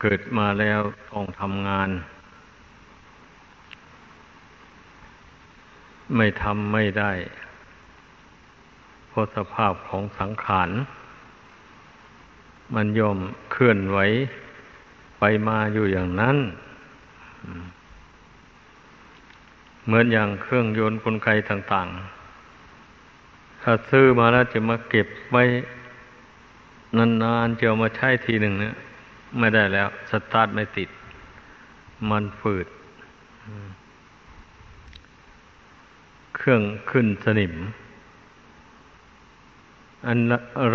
เกิดมาแล้วต้องทำงาน ไม่ทำไม่ได้เพราะสภาพของสังขาร มันย่อมเคลื่อนไหวไปมาอยู่อย่างนั้น เหมือนอย่างเครื่องยนต์กลไกต่าง ๆ ถ้าซื้อมาแล้วจะมาเก็บไว้นานๆจะเอามาใช้ทีหนึ่งเนี่ย ไม่ได้แล้ว สตาร์ทไม่ติด มันฝืด เครื่องขึ้นสนิม อัน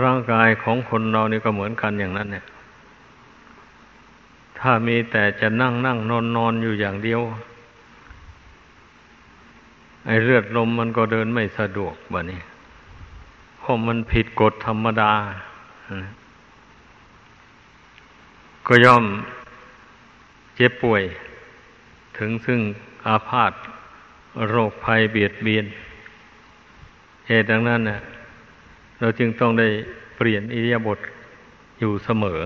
ร่างกายของคนเรานี่ก็เหมือนกันอย่างนั้น เนี่ย ถ้ามีแต่จะนั่งนั่งนอนนอนอยู่อย่างเดียว ไอ้เลือดลมมันก็เดินไม่สะดวกแบ่นี้เพราะมันผิดกฎธรรมดา ก็ย่อมเจ็บป่วย ถึงซึ่งอาพาธโรคภัยเบียดเบียน เหตุดังนั้นเนี่ยเราจึงต้องได้เปลี่ยนอิริยาบถอยู่เสมอ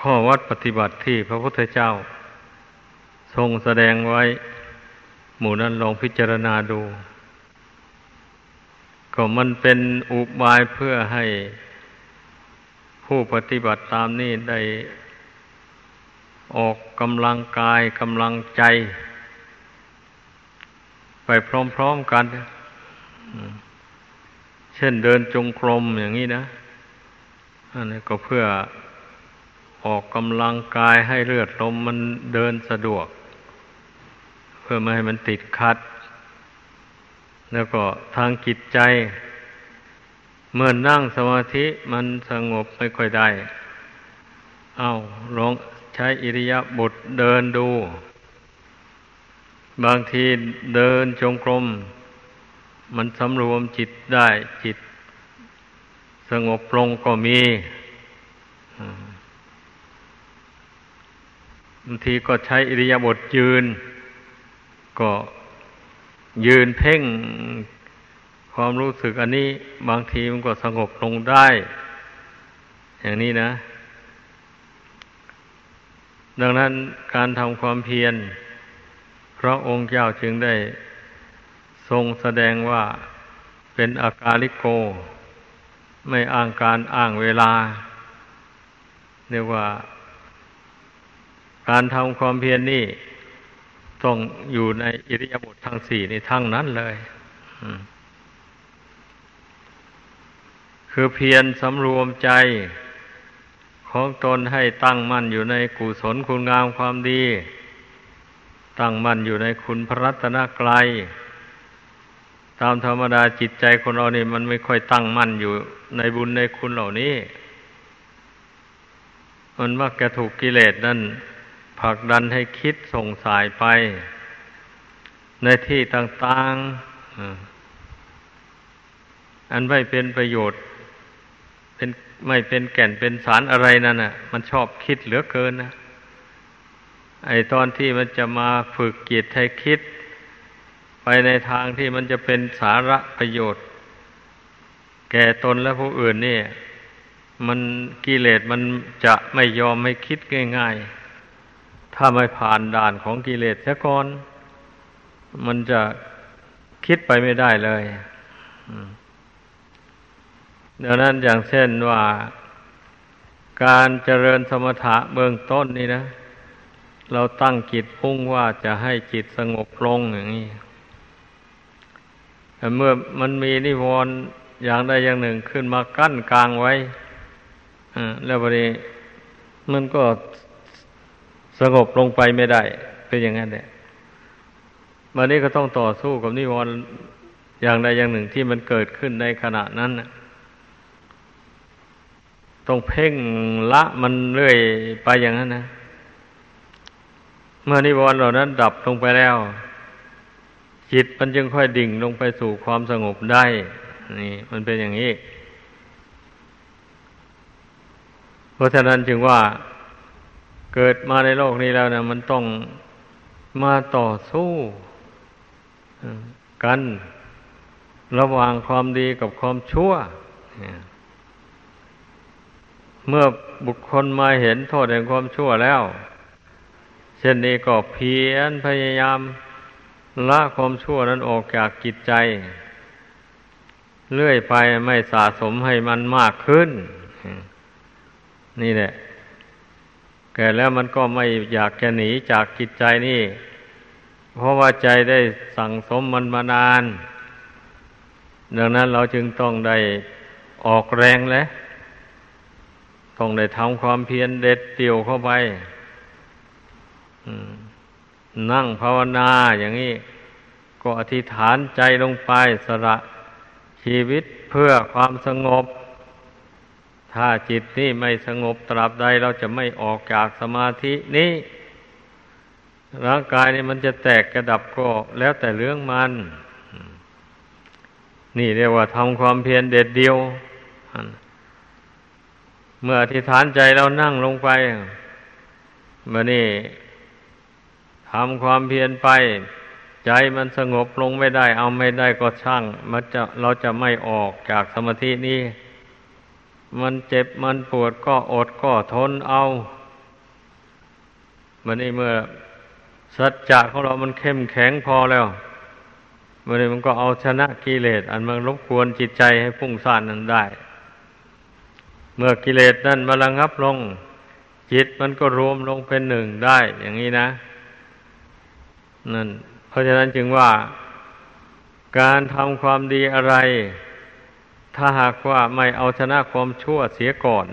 ข้อวัดปฏิบัติที่พระพุทธเจ้า ทรงแสดงไว้ หมู่นั้นลองพิจารณาดู ก็มันเป็นอุบายเพื่อให้ ผู้ปฏิบัติตามนี้ได้ออกกำลังกายกำลังใจ ไปพร้อมๆกัน เช่นเดินจงกรมอย่างนี้นะอันนี้ก็เพื่อออกกำลังกายให้เลือดลมมันเดินสะดวก เพื่อไม่ให้มันติดคัด แล้วก็ทางจิตใจ เมื่อนั่งสมาธิมันสงบไม่ค่อยได้ เอาลองใช้อิริยาบถเดินดู บางทีเดินจงกรม มันสำรวมจิตได้จิต สงบลงก็มีบางทีก็ใช้อิริยาบถยืน ก็ยืนเพ่ง ความรู้สึกอันนี้บางทีมันก็สงบลงได้ อย่างนี้นะ ดังนั้นการทำความเพียรพระองค์เจ้าจึงได้ทรงแสดงว่าเป็นอากาลิโก ไม่อ้างการอ้างเวลา เรียกว่า การทำความเพียรนนี่ต้องอยู่ในอิริยาบถทั้งสี่ในทั้งนั้นเลย อืม คือเพียรสำรวมใจ ของตนให้ตั้งมั่นอยู่ในกุศลคุณงามความดี ตั้งมั่นอยู่ในคุณพระรัตนกรัยตามธรรมดาจิตใจคนเรานี่มันไม่ค่อยตั้งมั่นอยู่ในบุญในคุณเหล่านี้ มันมักจะถูกกิเลสนั่นผลักดันให้คิดส่งสายไป ในที่ต่างๆอันไม่เป็นประโยชน์ เป็นไม่เป็นแก่นเป็นสารอะไรนั่นน่ะ มันชอบคิดเหลือเกินนะไอตอนที่มันจะมาฝึกจิตให้คิด ไปในทางที่มันจะเป็นสาระประโยชน์ แก่ตนและผู้อื่นนี่มันกิเลสมันจะไม่ยอมไม่คิดง่ายๆ ถ้าไม่ผ่านด่านของกิเลสเสียก่อน มันจะคิดไปไม่ได้เลย อืม ดังนั้นอย่างเช่นว่า การเจริญสมถะเบื้องต้นนี่นะ เราตั้งจิตพุ่งว่าจะให้จิตสงบลงอย่างนี้แต่เมื่อมันมีนิวรณ์อย่างใดอย่างหนึ่งขึ้นมากั้นกลางไว้แล้ววันนี้มันก็สงบลงไปไม่ได้ เป็นอย่างนั้นแหละวันนี้ก็ต้องต่อสู้กับนิวรณ์อย่างใดอย่างหนึ่งที่มันเกิดขึ้นในขณะนั้นนะ ต้องเพ่งละมันเรื่อยไปอย่างนั้นนะ เมื่อนิวรณ์เหล่านั้นดับลงไปแล้ว จิตมันจึงค่อยดิ่งลงไปสู่ความสงบได้ นี่ มันเป็นอย่างนี้เพราะฉะนั้นจึงว่าเกิดมาในโลกนี้แล้วนะมันต้องมาต่อสู้กัน ระหว่างความดีกับความชั่วเเมื่อบุคคลมาเห็นโทษแห่งความชั่วแล้ว เช่นนี้ก็เพียรพยายามละความชั่วนั้นออกจากกิจใจ เลื่อยไปไม่สะสมให้มันมากขึ้น นี่แหละแก่แล้วมันก็ไม่อยากจะหนีจากกิจใจนี่ เพราะว่าใจได้สั่งสมมันมานาน ดังนั้นเราจึงต้องได้ออกแรงแล้ว ต้องได้ทำความเพียรเด็ดเดี่ยวเข้าไปนั่งภาวนาอย่างนี้ ก็อธิษฐานใจลงไปสละชีวิตเพื่อความสงบ ถ้าจิตนี่ไม่สงบตราบใดเราจะไม่ออกจากสมาธินี้ร่างกายนี่มันจะแตกกระดับก็แล้วแต่เรื่องมัน นี่เรียกว่าทำความเพียรเด็ดเดียว เมื่ออธิษฐานใจเรานั่งลงไปมื่อนี่ทำความเพียรไป ใจมันสงบลงไม่ได้ เอาไม่ได้ก็ช่างมันจะเราจะไม่ออกจากสมาธินี้ มันเจ็บมันปวดก็อดก็ทนเอามื่อนี่เมื่อสัจจะของเรามันเข้มแข็งพอแล้วมื่อนี้มันก็เอาชนะกิเลสอันมันรบกวนจิตใจให้พุ่งซ่านนั้นได้ เมื่อกิเลสนั่นมาระงับลง จิตมันก็รวมลงเป็นหนึ่งได้ อย่างนี้นะนั่นเพราะฉะนั้นจึงว่า การทำความดีอะไร ถ้าหากว่าไม่เอาชนะความชั่วเสียก่อน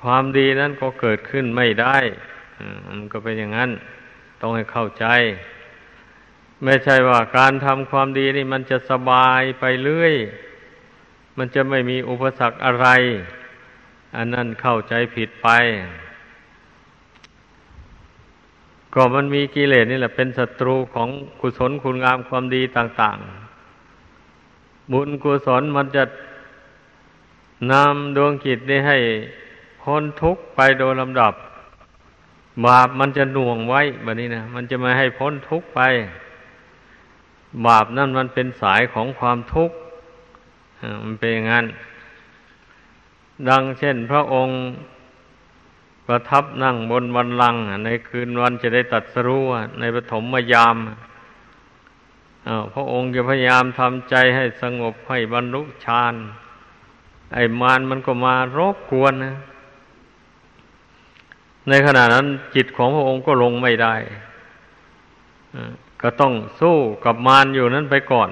ความดีนั้นก็เกิดขึ้นไม่ได้มันก็เป็นอย่างนั้น ต้องให้เข้าใจ ไม่ใช่ว่าการทำความดีนี่มันจะสบายไปเรื่อย มันจะไม่มีอุปสรรคอะไร อันนั้นเข้าใจผิดไป ก็มันมีกิเลสนี่แหละเป็นศัตรูของกุศลคุณงามความดีต่าง ๆ บุญกุศลมันจะนำดวงจิตนี้ให้พ้นทุกข์ไปโดยลำดับบาปมันจะหน่วงไว้แบบนี้นะมันจะไมาให้พ้นทุกข์ไป บาปนั่นมันเป็นสายของความทุกข์มันเป็นอย่างนั้น ดังเช่นพระองค์ประทับนั่งบนวันลังในคืนวันจะได้ตัดสรู้ในปฐมมยามพระองค์จะพยายามทำใจให้สงบให้บรรลุฌานไอ้มารมันก็มารบกวนนะในขณะนั้นจิตของพระองค์ก็ลงไม่ได้ก็ต้องสู้กับมารอยู่นั้นไปก่อน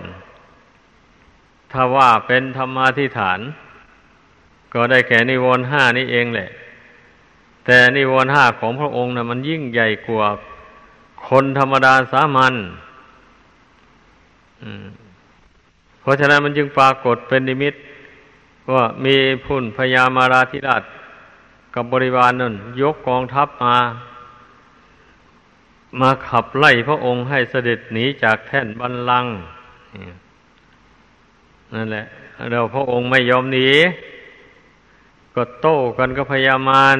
ถ้าว่าเป็นธรรมาธิฐาน ก็ได้แก่นิวรณ์ห้านี่เองแหละ แต่นิวรณ์ห้าของพระองค์นะ่ะมันยิ่งใหญ่กว่าคนธรรมดาสามัญเพราะฉะนั้นมันจึงปรากฏเป็นนิมิต ว่ามีพุ่นพญามาราธิราชกับบริวารนนั่นยกกองทัพมา มาขับไล่พระองค์ให้เสด็จหนีจากแท่นบันลังนั่นแหละเราพระองค์ไม่ยอมหนี ก็โต้กันก็พยามาร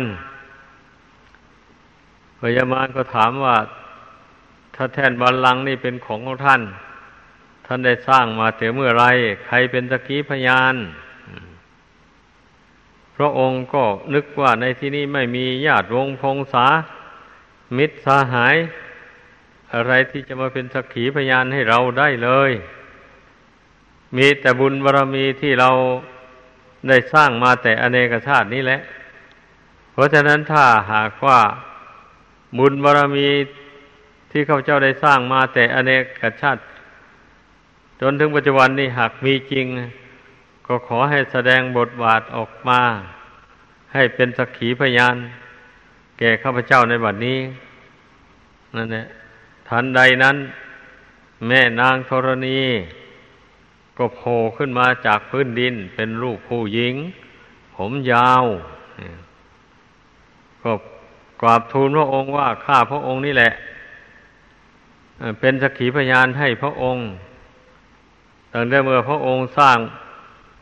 พยามารก็ถามว่า ถ้าแท่นบาลังนี่เป็นของของท่าน ท่านได้สร้างมาแต่เมื่อไร ใครเป็นตะกี้พยานพระองค์ก็นึกว่าในที่นี้ไม่มีญาติวงพงษา มิตรสาหาย อะไรที่จะมาเป็นสักขีพยานให้เราได้เลย มีแต่บุญบารรมีที่เรา ได้สร้างมาแต่อเนกชาตินี้แหละ เพราะฉะนั้นถ้าหากว่าบุญบารรมีที่ข้าพเจ้าได้สร้างมาแต่อเนกชาติ จนถึงปัจจุบันนี้หากมีจริง ก็ขอให้แสดงบทบาทออกมา ให้เป็นสักขีพยาน แก่ข้าพเจ้าในบัดนี้นั่นแหละทันใดนั้น แม่นางธรณี ก็โผล่ขึ้นมาจากพื้นดินเป็นรูปผู้หญิง ผมยาวก็กราบทูลพระองค์ว่าข้าพระองค์นี่แหละ เป็นสักขีพยานให้พระองค์ตั้งแต่เมื่อพระองค์สร้าง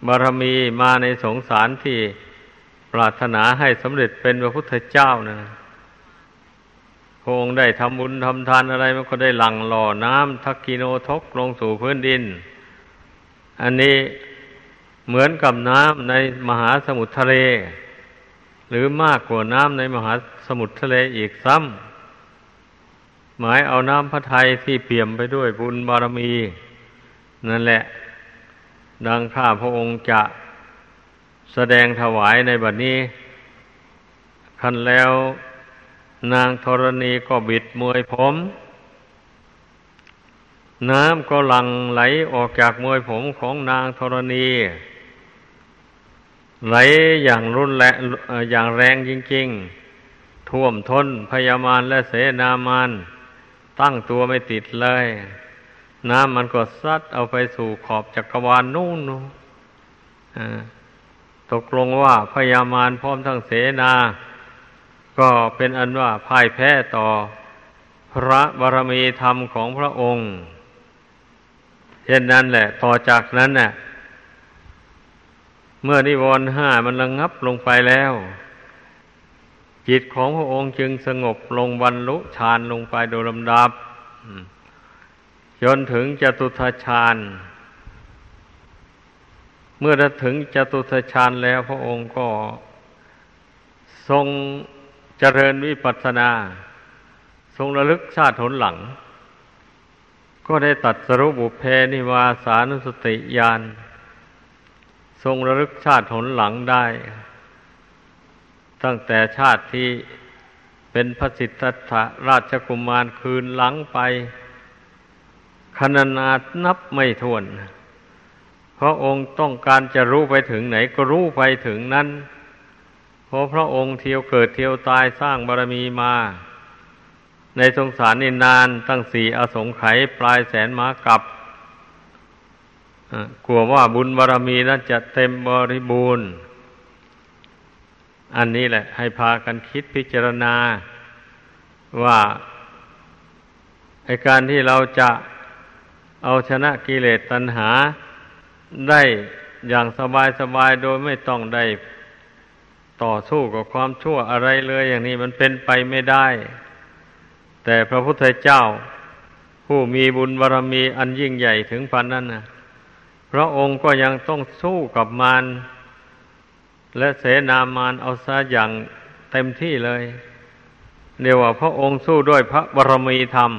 บารมีมาในสงสารที่ปรารถนาให้สำเร็จเป็นพระพุทธเจ้านะพระองค์ได้ทำบุญทำทานอะไรมันก็ได้หลั่งหล่อน้ำทักกิโนทกลงสู่พื้นดิน อันนี้เหมือนกับน้ำในมหาสมุทรทะเล หรือมากกว่าน้ำในมหาสมุทรทะเลอีกซ้ำหมายเอาน้ำพระทัยที่เปี่ยมไปด้วยบุญบารมี นั่นแหละ ดังข้าพระองค์จะแสดงถวายในบัดนี้คันแล้วนางธรณีก็บิดมวยผม น้ำก็หลั่งไหลออกจากมวยผมของนางธรณี ไหลอย่างรุนแรงอย่างแรงจริง ๆ ท่วมท้นพยามารและเสนามานตั้งตัวไม่ติดเลย น้ำมันก็ซัดเอาไปสู่ขอบจักรวาลนู่นตกลงว่าพยามารพร้อมทั้งเสนา ก็เป็นอันว่าพ่ายแพ้ต่อ พระบารมีธรรมของพระองค์ เช่นนั้นแหละ ต่อจากนั้นน่ะ เมื่อนิวรณ์ห้ามันระงงับลงไปแล้ว จิตของพระองค์จึงสงบลงบรรลุฌานลงไปโดยลำดับจนถึงจตุทฌานเมื่อถึงจตุทฌานแล้วพระองค์ก็ทรงเจริญวิปัสสนา ทรงระลึกชาติหนหลัง ก็ได้ตัดสรุปุเพนิวาสานุสติญาณทรงระลึกชาติหนหลังได้ ตั้งแต่ชาติที่เป็นพระสิทธัตถราชกุมารคืนหลังไปคณนานับไม่ถ้วนเพราะองค์ต้องการจะรู้ไปถึงไหนก็รู้ไปถึงนั้น เพราะพระองค์เที่ยวเกิดเที่ยวตายสร้างบารมีมา ในสงสารนินานตั้งสี่อสงไขยปลายแสนมากลับกลัวว่าบุญบารรมีนั้นจะเต็มบริบูรณ์ อันนี้แหละ ให้พากันคิดพิจารณาว่าไอการที่เราจะเอาชนะกิเลสตัณหาได้อย่างสบายสบายโดยไม่ต้องได้ต่อสู้กับความชั่วอะไรเลย อย่างนี้มันเป็นไปไม่ได้ แต่พระพุทธเจ้า ผู้มีบุญบารรมีอันยิ่งใหญ่ถึงพันนั้นนะพระองค์ก็ยังต้องสู้กับมารและเสนามารเอาซะอย่างเต็มที่เลยเดียวว่าพระองค์สู้ด้วยพระบารมีธรรม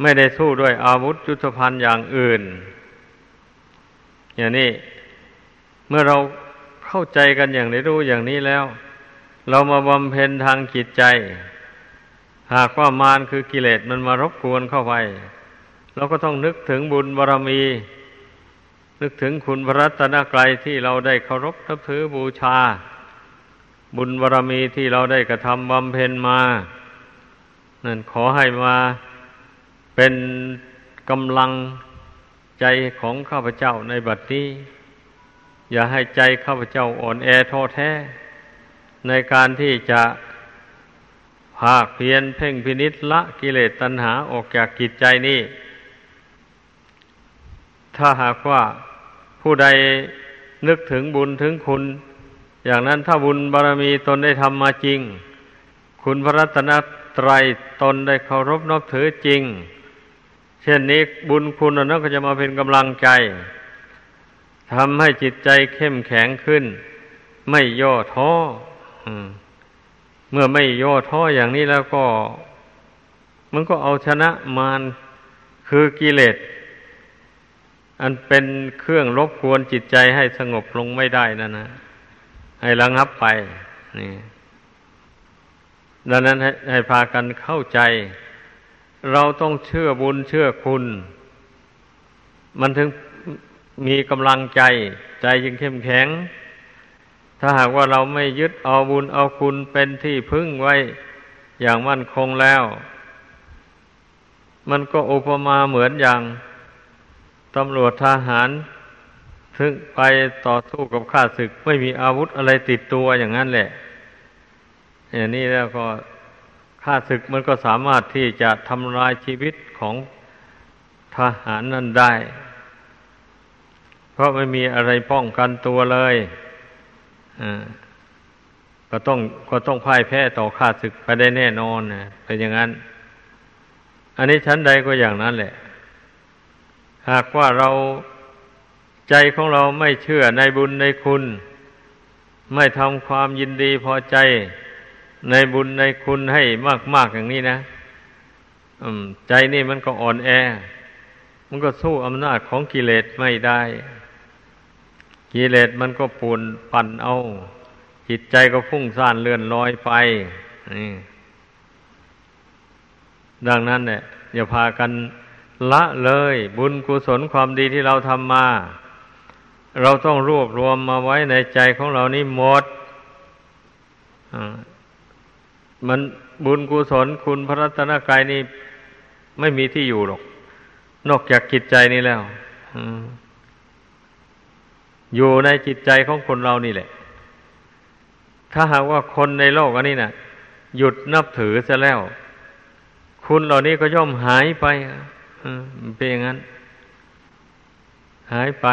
ไม่ได้สู้ด้วยอาวุธยุทธภัณฑ์อย่างอื่น อย่างนี้ เมื่อเราเข้าใจกันอย่างนี้รู้อย่างนี้แล้ว เรามาบำเพ็ญทางจิตใจ หากว่ามารคือกิเลสมันมารบกวนเข้าไปเราก็ต้องนึกถึงบุญบารรมี นึกถึงคุณพระรัตนกรัยที่เราได้เคารพนับถือบูชา บุญบารรมีที่เราได้กระทำบำเพ็ญมานั่นขอให้มาเป็นกำลังใจของข้าพเจ้าในบัดนี้ อย่าให้ใจข้าพเจ้าอ่อนแอท้อแท้ ในการที่จะ ภาคเพียนเพ่งพินิษละกิเลสตัณหาออกจากกิจใจนี้ถ้าหากว่าผู้ใดนึกถึงบุญถึงคุณ อย่างนั้นถ้าบุญบารรมีตนได้ทำมาจริง คุณพระรัตนตรัยตนได้เคารพนับถือจริง เช่นนี้บุญคุณนั้นก็จะมาเป็นกำลังใจทำให้จิตใจเข้มแข็งขึ้น ไม่ย่อท้อ เมื่อไม่ย่อท้ออย่างนี้แล้วก็ มันก็เอาชนะมารคือกิเลสอันเป็นเครื่องรบกวนจิตใจให้สงบลงไม่ได้นั่นนะให้ระงับไปนี่ดังนั้นให้ให้พากันเข้าใจ เราต้องเชื่อบุญเชื่อคุณ มันถึงมีกำลังใจ ใจจึงเข้มแข็ง ถ้าหากว่าเราไม่ยึดเอาบุญเอาคุณเป็นที่พึ่งไว้อย่างมั่นคงแล้ว มันก็อุปมาเหมือนอย่างตำรวจทหารถึงไปต่อสู้กับข้าศึก ไม่มีอาวุธอะไรติดตัวอย่างนั้นแหละอย่างนี้แล้วก็ข้าศึกมันก็สามารถที่จะทำลายชีวิตของทหารนั้นได้ เพราะไม่มีอะไรป้องกันตัวเลย ก็ต้องก็ต้องพ่ายแพ้ต่อข้าศึกไปได้แน่นอนนะเป็นอย่างนั้น อันนี้ชั้นใดก็อย่างนั้นแหละ หากว่าเราใจของเราไม่เชื่อในบุญในคุณไไม่ทำความยินดีพอใจในบุญในคุณให้มาก ๆ อย่างนี้นะใจนี่มันก็อ่อนแอ มันก็สู้อำนาจของกิเลสไม่ได้ กิเลสมันก็ปูนปั่นเอา จิตใจก็ฟุ้งซ่านเลื่อนลอยไปนี่ดังนั้นเนี่ยอย่าพากันละเลย บุญกุศลความดีที่เราทำมา เราต้องรวบรวมมาไว้ในใจของเรานี่หมดมันบุญกุศลคุณพระรัตนกายนี่ไม่มีที่อยู่หรอก นอกจากจิตใจนี่แล้ว อ อยู่ในจิตใจของคนเรานี่แหละ ถ้าหากว่าคนในโลกอันนี้นะ่ะ หยุดนับถือซะแล้ว คุณเหล่านี้ก็ย่อมหายไปเป็นอย่างนั้น หายไป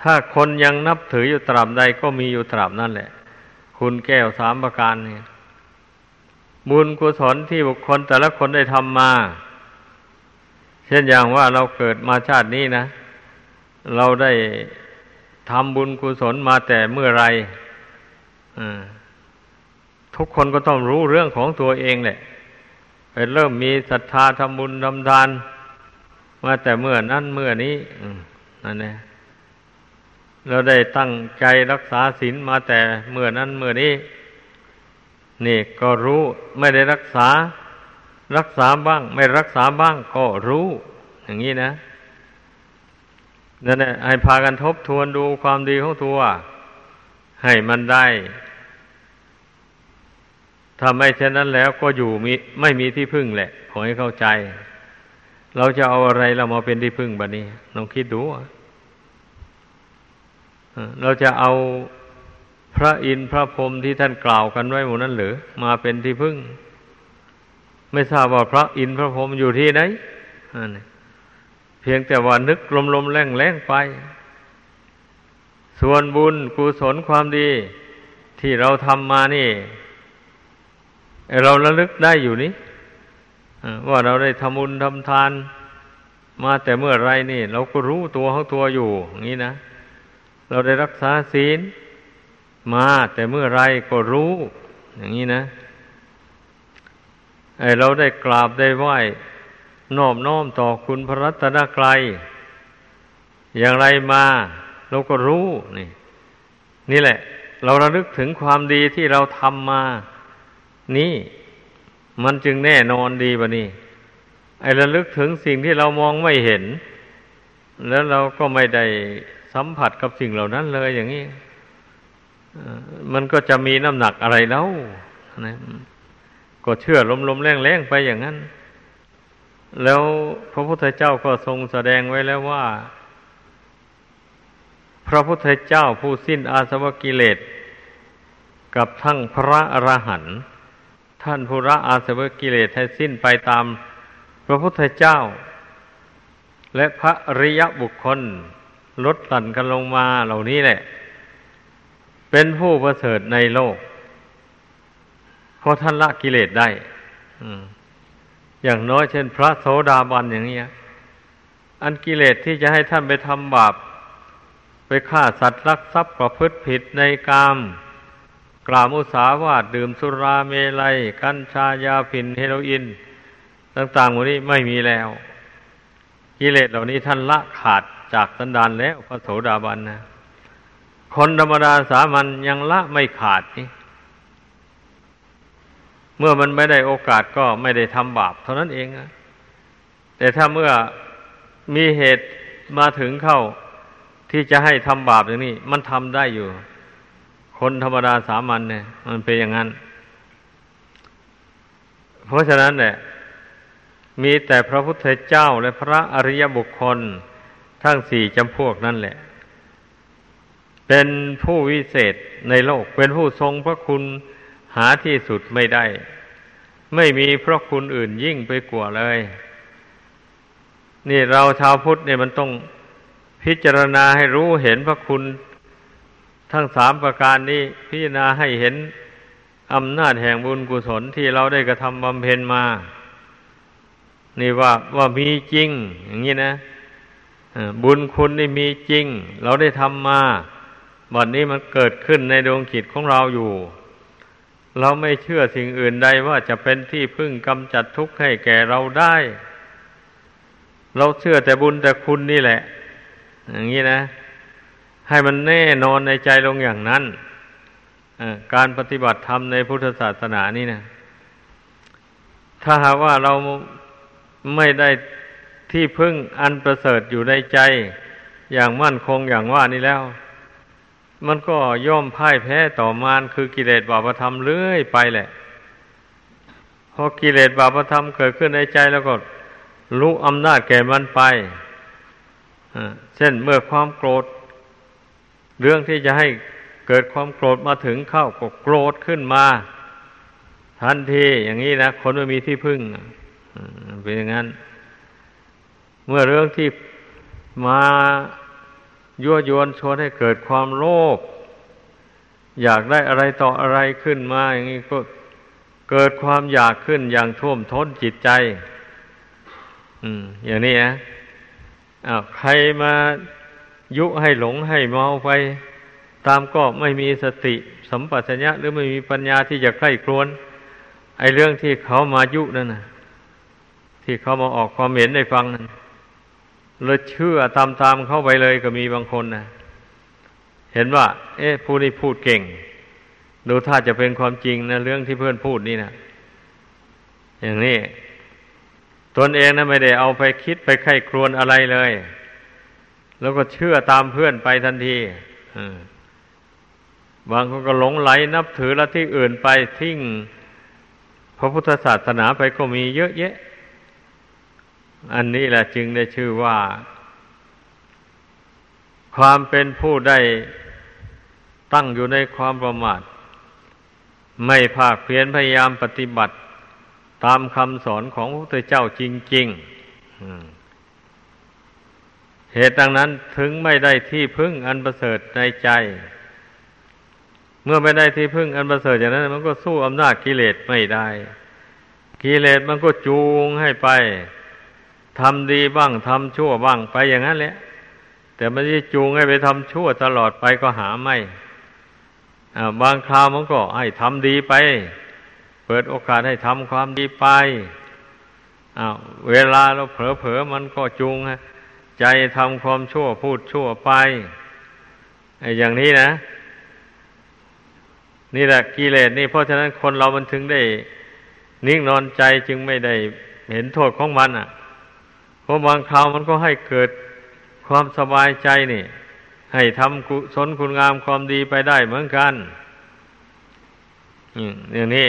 ถ้าคนยังนับถืออยู่ตราบใดก็มีอยู่ตราบนั่นแหละ คุณแก้วสามประการเนี่ยบุญกุศลที่บุคคลแต่ละคนได้ทำมา เช่นอย่างว่าเราเกิดมาชาตินี้นะ เราได้ทำบุญกุศลมาแต่เมื่อไรทุกคนก็ต้องรู้เรื่องของตัวเองแหละไปเริ่มมีศรัทธาทำบุญทำทาน มาแต่เมื่อนั้นเมื่อนี้นั่นแหละเราได้ตั้งใจรักษาศีลมาแต่เมื่อนั้นเมื่อนี้ นี่ก็รู้ไม่ได้รักษา รักษาบ้าง ไม่รักษาบ้างก็รู้ อย่างนี้นะ นั่นแหละให้พากันทบทวนดูความดีของตัว ให้มันได้ถ้าไม่เช่นนั้นแล้วก็อยู่มีไม่มีที่พึ่งแหละ ขอให้เข้าใจ เราจะเอาอะไรเรามาเป็นที่พึ่งบัดนี้ลองคิดดูเราจะเอาพระอินทร์พระพรหมที่ท่านกล่าวกันไว้หมดนั้นหรือมาเป็นที่พึ่ง ไม่ทราบว่าพระอินทร์พระพรหมอยู่ที่ไหน เพียงแต่ว่านึกลมลมแรงแรงไป ส่วนบุญกุศลความดี ที่เราทำมานี่ เราระลึกได้อยู่นี้ว่าเราได้ทำบุญทำทาน มาแต่เมื่อไรนี่ เราก็รู้ตัวของตัวอยู่อย่างนี้นะเราได้รักษาศีล มาแต่เมื่อไรก็รู้ อย่างนี้นะไอเราได้กราบได้ไหว้ นอบน้อมต่อคุณพระรัตนกรัยอย่างไรมาเราก็รู้นี่ นี่แหละ เราระลึกถึงความดีที่เราทำมา นี่ มันจึงแน่นอนดีบะนี่ไอ้ระลึกถึงสิ่งที่เรามองไม่เห็น แล้วเราก็ไม่ได้สัมผัสกับสิ่งเหล่านั้นเลยอย่างนี้มันก็จะมีน้ำหนักอะไรแล้วนะก็เชื่อลมๆแรงๆไปอย่างนั้น แล้วพระพุทธเจ้าก็ทรงแสดงไว้แล้วว่า พระพุทธเจ้าผู้สิ้นอาสวะกิเลสกับทั้งพระอรหันต์ท่านผู้ละอาสวะกิเลสให้สิ้นไปตามพระพุทธเจ้า และพระอริยบุคคลลดหลั่นกันลงมาเหล่านี้แหละ เป็นผู้ประเสริฐในโลกเพราะท่านละกิเลสได้ อ อย่างน้อยเช่น พระโสดาบันอย่างนี้อันกิเลสที่จะให้ท่านไปทำบาป ไปฆ่าสัตว์รักทรัพย์ประพฤติผิดในกาม กล่าวมุสาวาดดื่มสุราเมลัย กัญชายาผินเฮโรอีนต่างๆหมดนี้ไม่มีแล้ว กิเลสเหล่านี้ท่านละขาดจากสันดานแล้วพระโสดาบันนะคนธรรมดาสามัญยังละไม่ขาดนี่ เมื่อมันไม่ได้โอกาสก็ไม่ได้ทำบาปเท่านั้นเองนะแต่ถ้าเมื่อมีเหตุมาถึงเข้าที่จะให้ทำบาปอย่างนี้ มันทำได้อยู่ คนธรรมดาสามัญเนี่ย มันเป็นอย่างนั้น เพราะฉะนั้นเนี่ยมีแต่พระพุทธเจ้าและพระอริยบุคคลทั้งสี่จำพวกนั่นแหละ เป็นผู้วิเศษในโลก เป็นผู้ทรงพระคุณ หาที่สุดไม่ได้ ไม่มีพระคุณอื่นยิ่งไปกว่าเลย นี่เราชาวพุทธเนี่ยมันต้องพิจารณาให้รู้เห็นพระคุณ ทั้งสามประการนี้ พิจารณาให้เห็นอำนาจแห่งบุญกุศลที่เราได้กระทำบำเพ็ญมา นี่ว่าว่ามีจริง อย่างนี้นะบุญคุณนี่มีจริง เราได้ทำมา บัดนี้มันเกิดขึ้นในดวงจิตของเราอยู่ เราไม่เชื่อสิ่งอื่นใดว่าจะเป็นที่พึ่งกำจัดทุกข์ให้แก่เราได้ เราเชื่อแต่บุญแต่คุณนี่แหละ อย่างนี้นะ ให้มันแน่นอนในใจลงอย่างนั้นการปฏิบัติธรรมในพุทธศาสนานี่นะถ้าหากว่าเราไม่ได้ที่พึ่งอันประเสริฐอยู่ในใจ อย่างมั่นคงอย่างว่านี้แล้ว มันก็ย่อมพ่ายแพ้ต่อมารคือกิเลสบาปธรรมเรื่อยไปแหละ พอกิเลสบาปธรรมเกิดขึ้นในใจแล้วก็รู้อำนาจแก่มันไปเช่นเมื่อความโกรธ เรื่องที่จะให้เกิดความโกรธมาถึงเข้าก็โกรธขึ้นมา ทันทีอย่างนี้นะคนไม่มีที่พึ่งเป็นอย่างนั้น เมื่อเรื่องที่มา ยั่วยวนชวนให้เกิดความโลภอยากได้อะไรต่ออะไรขึ้นมาอย่างนี้ก็เกิดความอยากขึ้นอย่างท่วมท้นจิตใจ อืม อย่างนี้นะอ้าวใครมายุให้หลงให้เมาไป ตามก็ไม่มีสติสัมปชัญญะหรือไม่มีปัญญาที่จะใคร่ครวญไอ้เรื่องที่เขามายุนั่นนะที่เขามาออกความเห็นในฟังนั้น เลยเชื่อตามๆเข้าไปเลยก็มีบางคนนะเห็นว่า เอ๊ะผู้นี้พูดเก่ง ดูถ้าจะเป็นความจริงนะเรื่องที่เพื่อนพูดนี่นะอย่างนี้ตนเองนะไม่ได้เอาไปคิดไปไข้ครวนอะไรเลย แล้วก็เชื่อตามเพื่อนไปทันทีบางคนก็หลงไหลนับถือละที่อื่นไปทิ้งพระพุทธศาสนาไปก็มีเยอะแยะ อันนี้แหละจึงได้ชื่อว่า ความเป็นผู้ได้ตั้งอยู่ในความประมาท ไม่ภาคเพียรพยายามปฏิบัติตามคำสอนของพระพุทธเจ้าจริงๆ เหตุดังนั้นถึงไม่ได้ที่พึ่งอันประเสริฐในใจ เมื่อไม่ได้ที่พึ่งอันประเสริฐอย่างนั้น มันก็สู้อำนาจกิเลสไม่ได้ กิเลสมันก็จูงให้ไป ทำดีบ้างทำชั่วบ้างไปอย่างนั้นแหละ แต่มันจะจูงให้ไปทำชั่วตลอดไปก็หาไม่บางคราวมันก็ให้ทำดีไป เปิดโอกาสให้ทำความดีไปเวลาเราเผลอๆมันก็จูงใจทำความชั่วพูดชั่วไปไอ้อย่างนี้นะ นี่แหละกิเลสนี่เพราะฉะนั้นคนเรามันถึงได้ นิ่งนอนใจจึงไม่ได้เห็นโทษของมันอะ ราะบางคราวมันก็ให้เกิดความสบายใจนี่ ให้ทำกุศลคุณงามความดีไปได้เหมือนกันอย่างนี้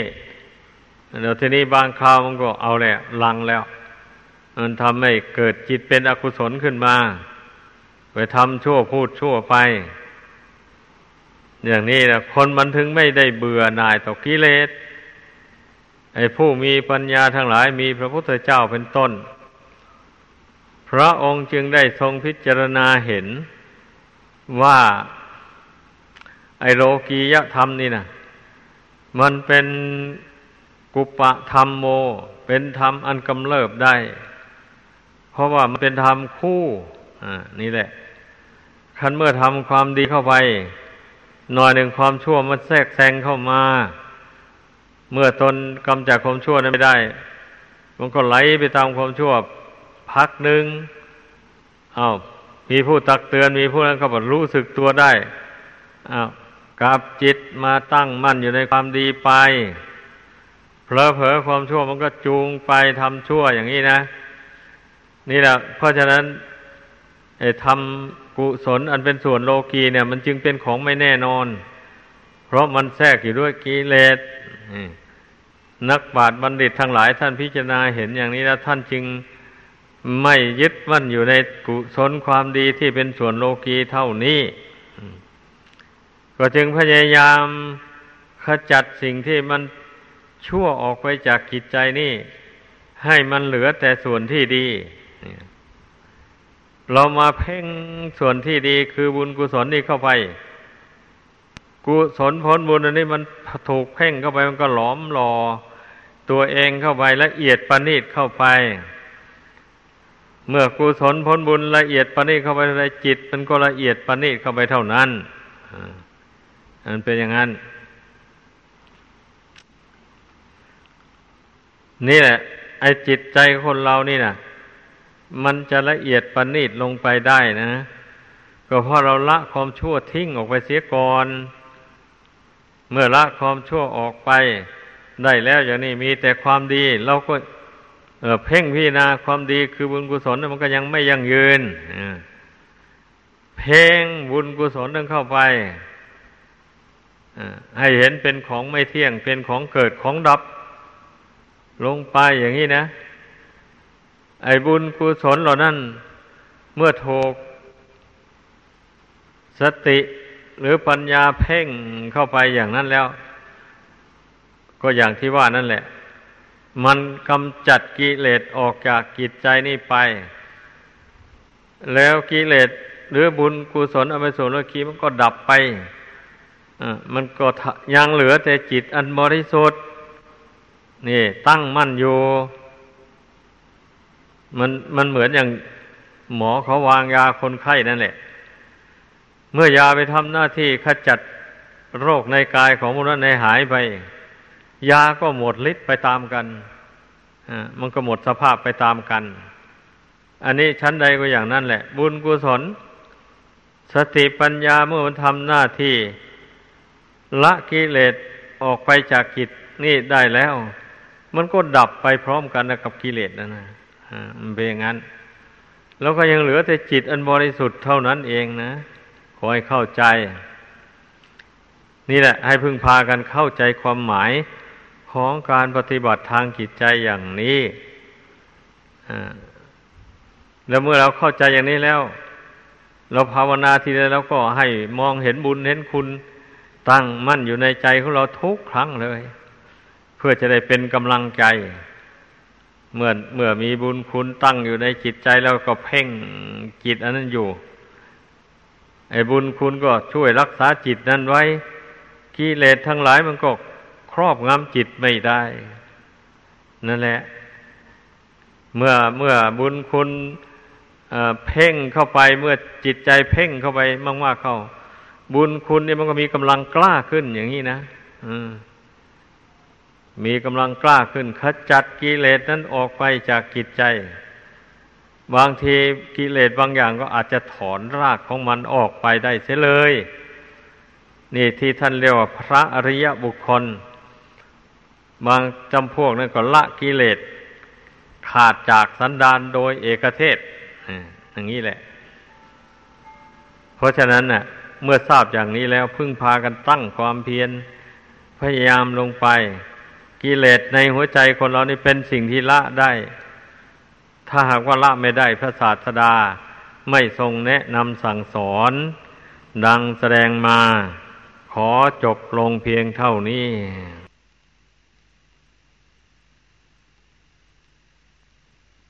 เดี๋ยวทีนี้บางคราวมันก็เอาแหละลังแล้ว มันทำให้เกิดจิตเป็นอกุศลขึ้นมา ไปทำชั่วพูดชั่วไป อย่างนี้นะคนมันถึงไม่ได้เบื่อหน่ายต่อกิเลสไอ้ผู้มีปัญญาทั้งหลายมีพระพุทธเจ้าเป็นต้น พระองค์จึงได้ทรงพิจารณาเห็นว่าไอโลกียธรรมนี่นะมันเป็นกุปะธรรมโม เป็นธรรมอันกำเริบได้ เพราะว่ามันเป็นธรรมคู่อ่านี่แหละคันเมื่อทำความดีเข้าไป หน่อยหนึ่งความชั่วมันแทรกแซงเข้ามา เมื่อตนกำจัดความชั่วนั้นไม่ได้ มันก็ไหลไปตามความชั่ว พักหนึ่งอา้าวมีผู้ตักเตือนมีผู้นั้นก็บอกรู้สึกตัวได้อ้าวกลับจิตมาตั้งมั่นอยู่ในความดีไปผลอเผลอความชั่วมันก็จูงไปทำชั่วอย่างนี้นะ นี่แหละเพราะฉะนั้นไอ้ทำกุศลอันเป็นส่วนโลกีเนี่ย มันจึงเป็นของไม่แน่นอน เพราะมันแทรกอยู่ด้วยกิเลสนักบาตบัณฑิตทั้งหลายท่านพิจารณาเห็นอย่างนี้แล้วท่านจึง ไม่ยึดมั่นอยู่ในกุศลความดีที่เป็นส่วนโลกีเท่านี้ ก็จึงพยายามขจัดสิ่งที่มันชั่วออกไปจากจิตใจนี่ ให้มันเหลือแต่ส่วนที่ดี เรามาเพ่งส่วนที่ดีคือบุญกุศลนี่เข้าไป กุศลผลบุญอันนี้มันถูกเพ่งเข้าไปมันก็หลอมหลอตัวเองเข้าไปละเอียดประณีตเข้าไป เมื่อกุศลผลบุญละเอียดประณีตเข้าไปในจิต มันก็ละเอียดประณีตเข้าไปเท่านั้นมันเป็นอย่างนั้น นี่แหละ ไอ้จิตใจคนเรานี่นะมันจะละเอียดประณีตลงไปได้นะ ก็เพราะเราละความชั่วทิ้งออกไปเสียก่อน เมื่อละความชั่วออกไป ได้แล้วอย่างนี้มีแต่ความดีเราก็ เเพ่งพิจารณาความดีคือบุญกุศลมันก็ยังไม่ยั่งยืนเพ่งบุญกุศลต้องเข้าไปให้เห็นเป็นของไม่เที่ยง เป็นของเกิดของดับ ลงไปอย่างนี้นะ ไอ้บุญกุศลเหล่านั้น เมื่อถูกสติหรือปัญญาเพ่งเข้าไปอย่างนั้นแล้ว ก็อย่างที่ว่านั่นแหละ มันกำจัดกิเลสออกจากกิจใจนี่ไป แล้วกิเลสหรือบุญกุศลอเมสุลกีมันก็ดับไปมันก็ยังเหลือแต่จิตอันบริสุทธิ์นี่ ตั้งมั่นอยู่ มันมันเหมือนอย่างหมอเขาวางยาคนไข้นั่นแหละ เมื่อยาไปทำหน้าที่ขจัดโรคในกายของมนุษย์ในหายไป ยาก็หมดฤทธิ์ไปตามกันมันก็หมดสภาพไปตามกัน อันนี้ชั้นใดก็อย่างนั้นแหละ บุญกุศล สติปัญญาเมื่อมันทำหน้าที่ ละกิเลสออกไปจากกิจนี่ได้แล้ว มันก็ดับไปพร้อมกันกับกิเลสนั่นนะมันเป็นอย่างนั้น แล้วก็ยังเหลือแต่จิตอันบริสุทธิ์เท่านั้นเองนะ ขอให้เข้าใจ นี่แหละ ให้พึงพากันเข้าใจความหมาย ของการปฏิบัติทางจิตใจอย่างนี้แล้วเมื่อเราเข้าใจอย่างนี้แล้ว เราภาวนาทีใดเราก็ให้มองเห็นบุญเห็นคุณตั้งมั่นอยู่ในใจของเราทุกครั้งเลย เพื่อจะได้เป็นกำลังใจ เมื่อเมื่อมีบุญคุณตั้งอยู่ในจิตใจแล้วก็เพ่งจิตอันนั้นอยู่ไอ้บุญคุณก็ช่วยรักษาจิตนั้นไว้กิเลสทั้งหลายมันก็ ครอบงำจิตไม่ได้ นั่นแหละ เมื่อเมื่อบุญคุณเพ่งเข้าไปเมื่อจิตใจเพ่งเข้าไปมากๆเข้า บุญคุณเนี่ยมันก็มีกำลังกล้าขึ้นอย่างนี้นะมีกำลังกล้าขึ้นขจัดกิเลสนั้นออกไปจากกิจใจ บางทีกิเลสบางอย่างก็อาจจะถอนรากของมันออกไปได้เสียเลย นี่ที่ท่านเรียกว่าพระอริยบุคคล บางจำพวกนั้นก็ละกิเลสขาดจากสันดานโดยเอกเทศอย่างนี้แหละ เพราะฉะนั้นน่ะ เมื่อทราบอย่างนี้แล้วพึ่งพากันตั้งความเพียรพยายามลงไป กิเลสในหัวใจคนเรานี่เป็นสิ่งที่ละได้ ถ้าหากว่าละไม่ได้พระศาสดาไม่ทรงแนะนำสั่งสอน ดังแสดงมา ขอจบลงเพียงเท่านี้